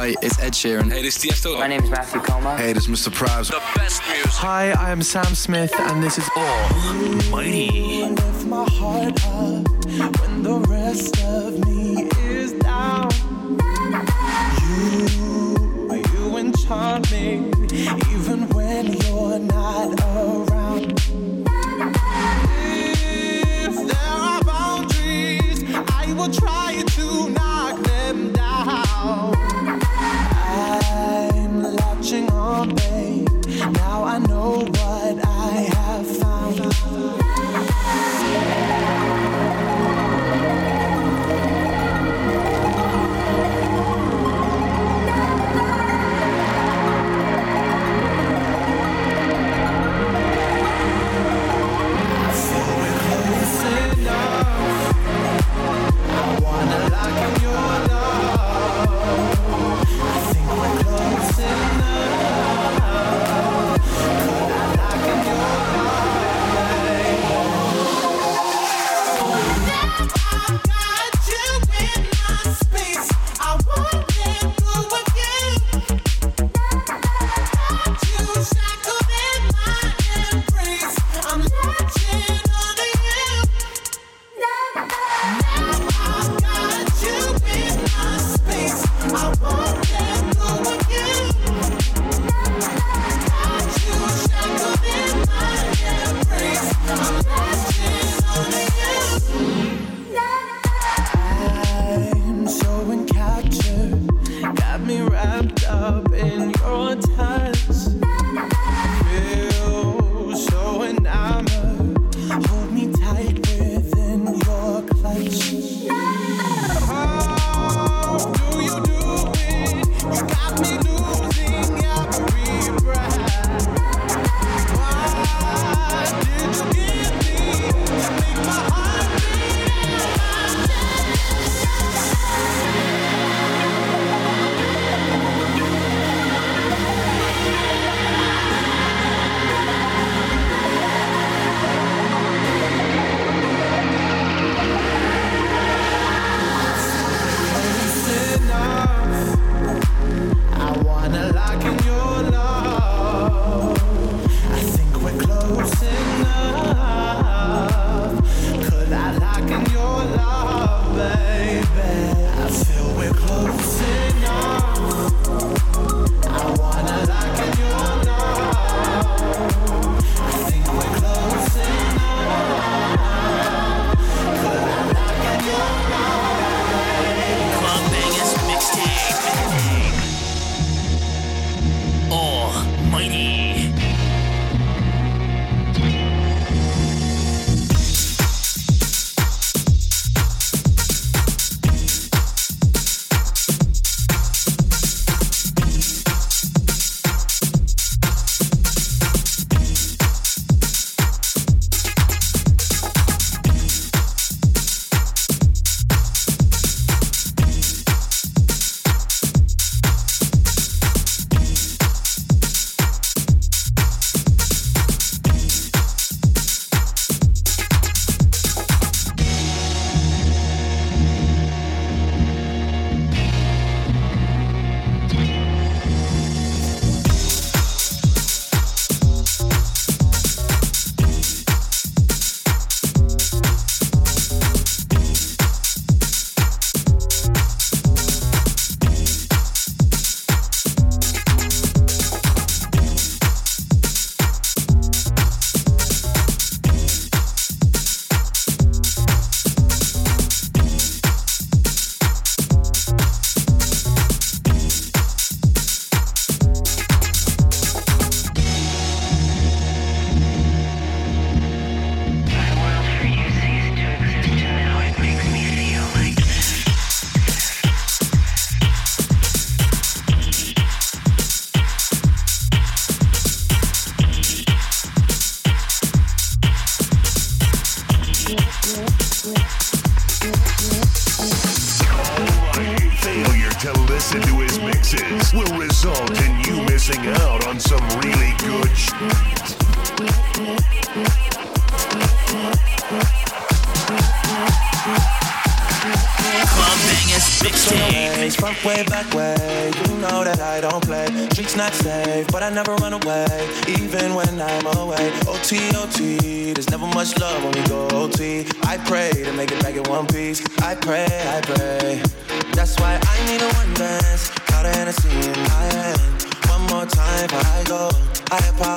Hi, it's Ed Sheeran. Hey, this is Tiesto. My name is Matthew Koma. Hey, this is Mr. Prabs. The best news. Hi, I am Sam Smith, and this is Oh Mighty. Lift my heart up when the rest of me is down. You, you enchant me, even when you're not around. If there are boundaries, I will try.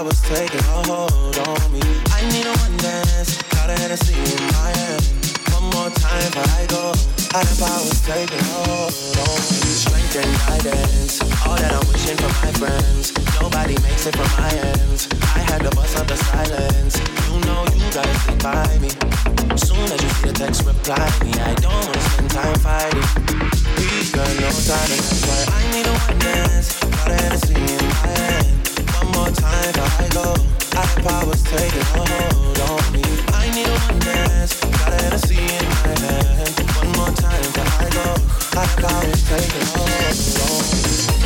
was taking a hold on me. I need a one dance, got a Hennessy in my hand. One more time before I go, I was taking a hold on me. Strength and guidance, all that I'm wishing for my friends. Nobody makes it from my ends. I had to bust up the silence. You know you gotta stick by me. Soon as you see the text, reply me. I don't wanna spend time fighting. We got no time to fight. I need a one dance, got a Hennessy in my hand more time before I go. High powers hold on me. I need one dance, got Hennessy in my hand. One more time before I go. High powers taking hold on me.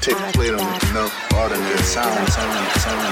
Take a plate on it, you know? All the good sounds. sounds, sounds.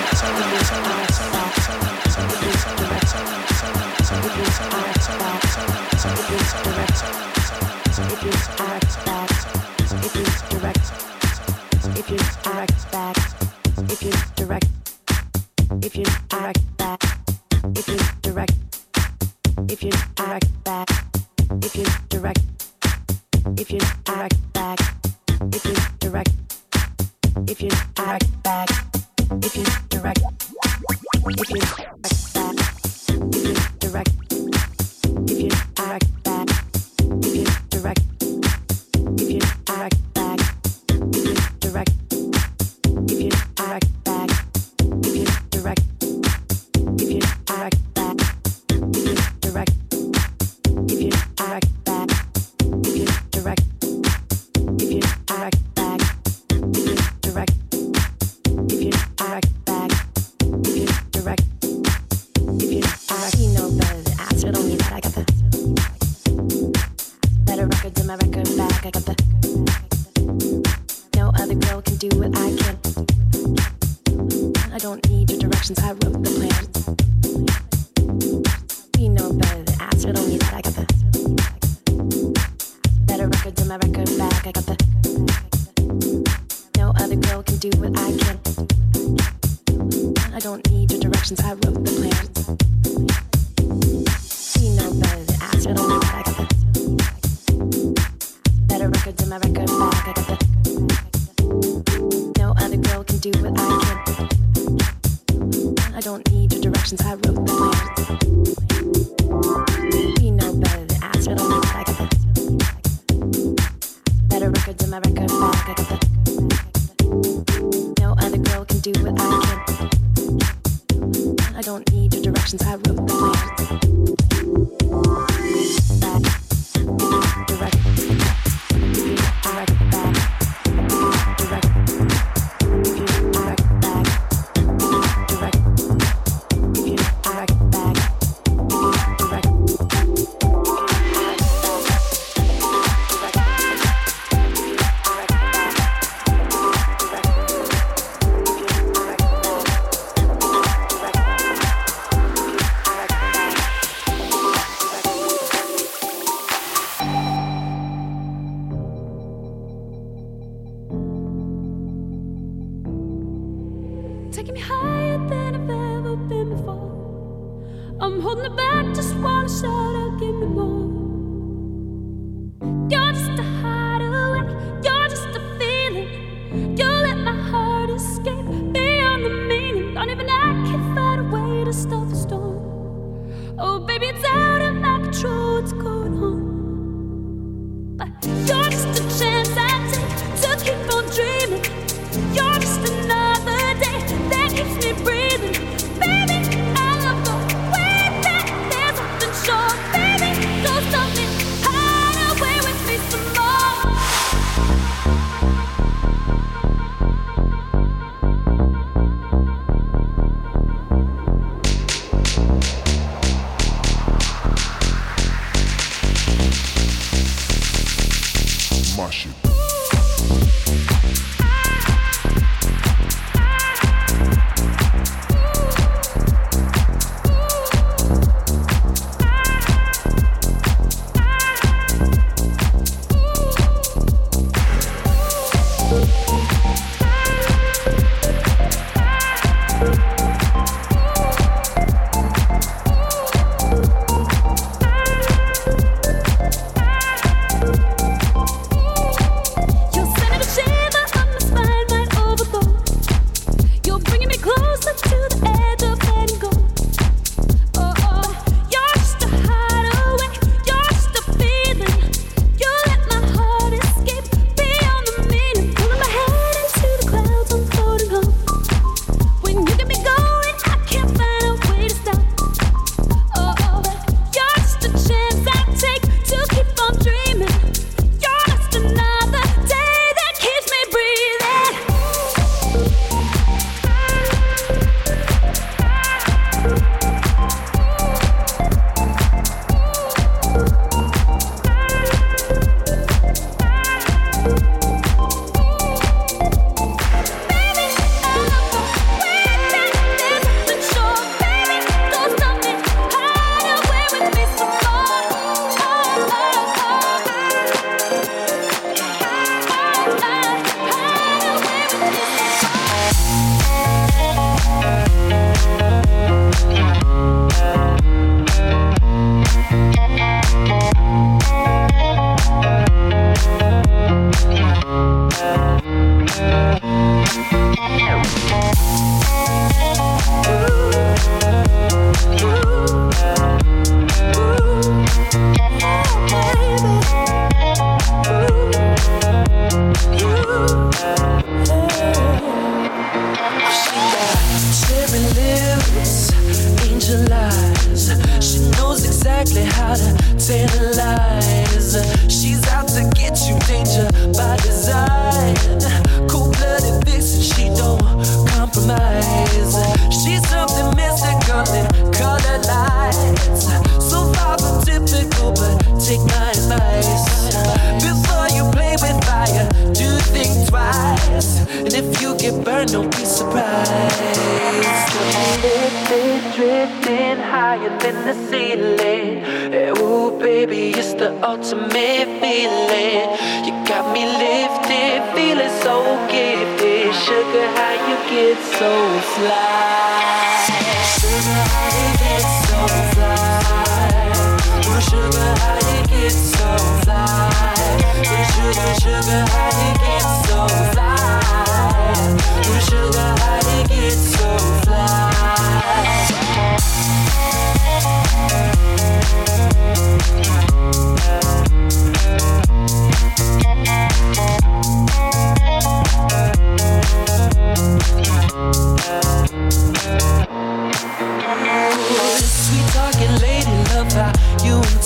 taking me higher than I've ever been before. I'm holding it back, just wanna shout out, give me more. Drifting higher than the ceiling. Eh, Ooh, baby, it's the ultimate feeling. You got me lifted, feeling so gifted. Sugar, how you get so fly? Sugar, how you get so fly? Ooh, sugar, how you get so fly? Ooh, sugar, sugar, how you get so fly? Ooh, sugar,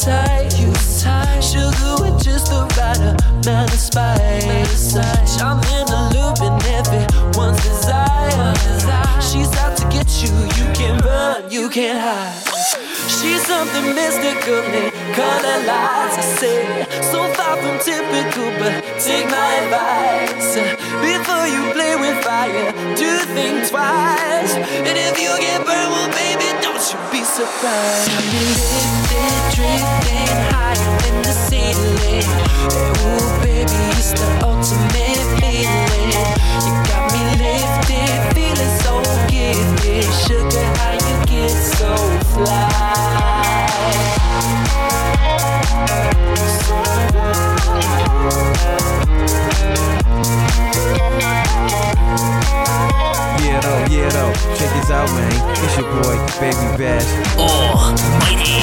you entice. You entice. Sugar with just the right amount of spice. I'm in a loop and everyone's desire. She's out to get you. You can't run, you can't hide. She's something mystical in color lights. I say so far from typical, but take my advice. Before you play with fire, do think twice. And if you get burned, well, baby, don't you be surprised. Lifted, drifting higher than the ceiling. Ooh, baby, it's the ultimate feeling. You got me lifted, feeling so gifted. Sugar, how you get so fly? Yeah, yeah, though. Check this out, man. It's your boy, Baby Bash. Almighty.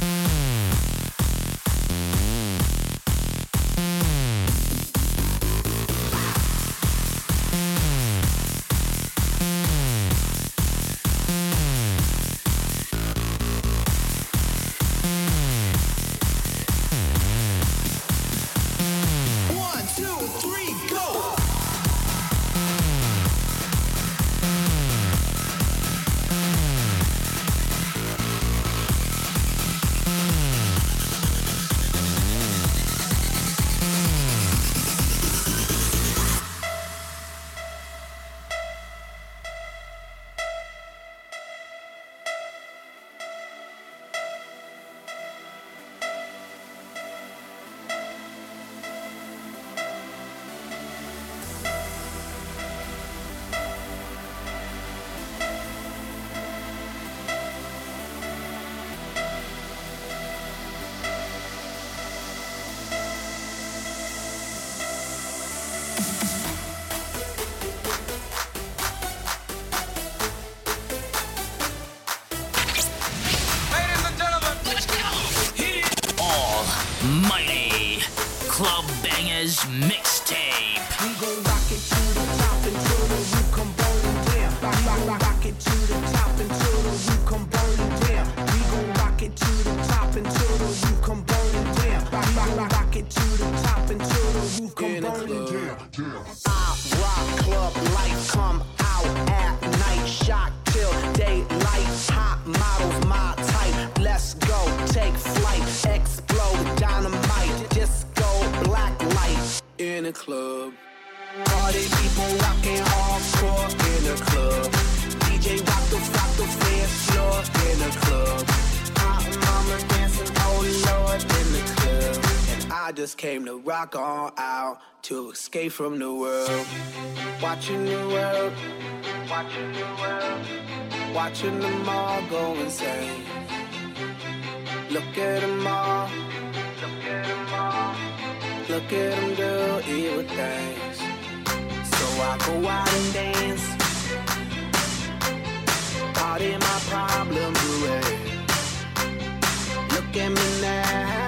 One, the club. Party people rocking hardcore in the club. DJ rock the rock the dance floor in the club. Hot mama dancing, oh lord, in the club. And I just came to rock on out to escape from the world. Watching the world, watching the world, watching them all go insane. Look at them all, look at them all, look at them do evil things. So I go out and dance, party my problems away. Look at me now,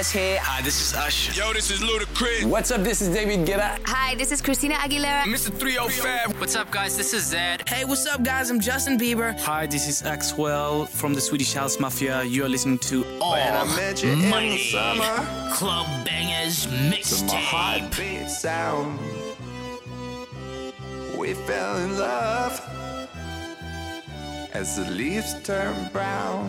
everyone, here. Hi, this is Usher. Yo, this is Ludacris. What's up? This is David Guetta. Hi, this is Christina Aguilera. Mr. 305. What's up, guys? This is Zedd. Hey, what's up, guys? I'm Justin Bieber. Hi, this is Axwell from the Swedish House Mafia. You are listening to I met you in the summer. Club Bangaz To my Mixtape. heartbeat sound. We fell in love as the leaves turn brown.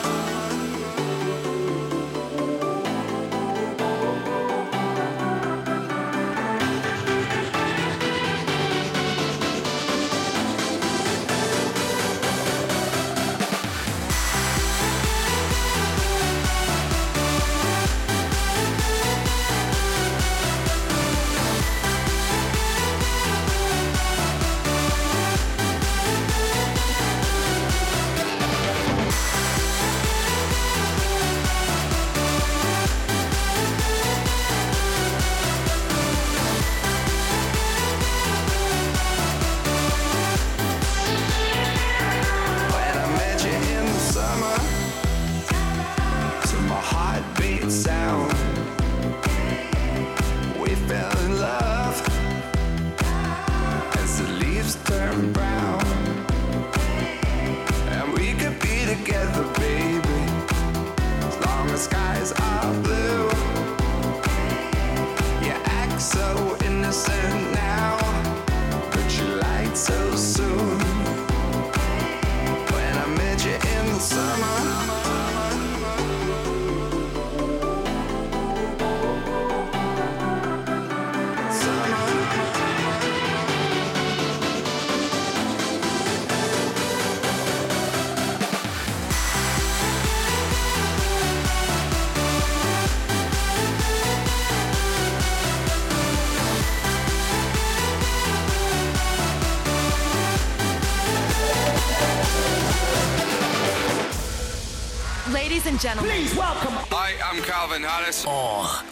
And gentlemen, please welcome. Hi, I'm Calvin Harris. Oh,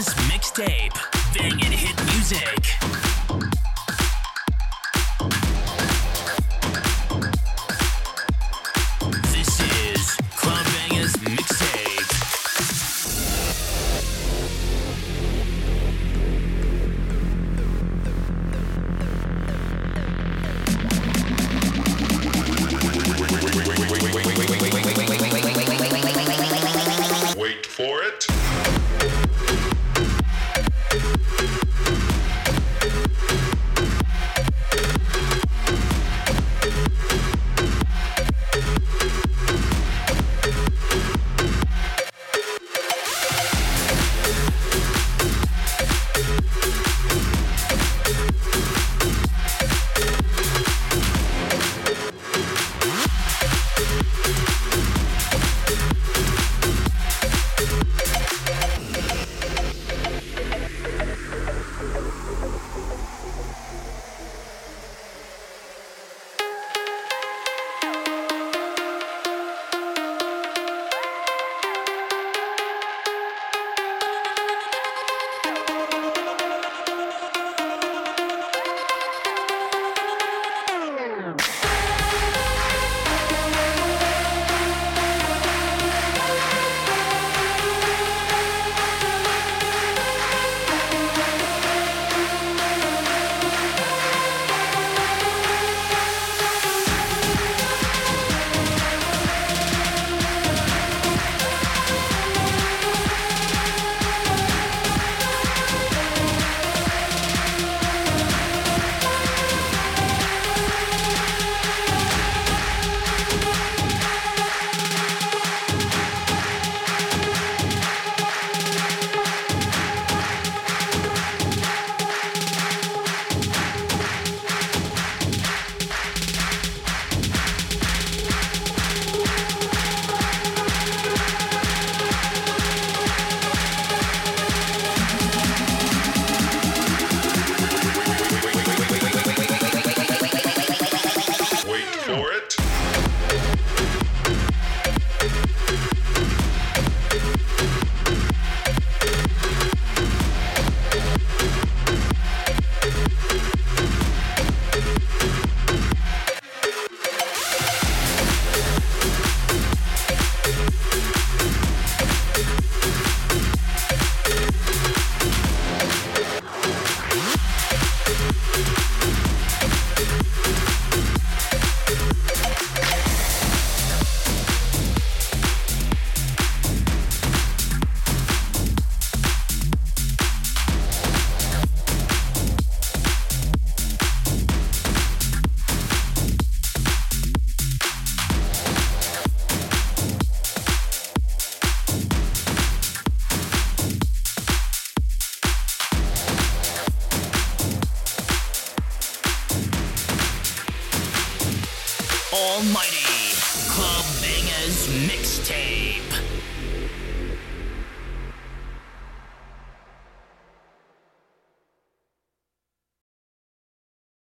Mixtape. banging hit music.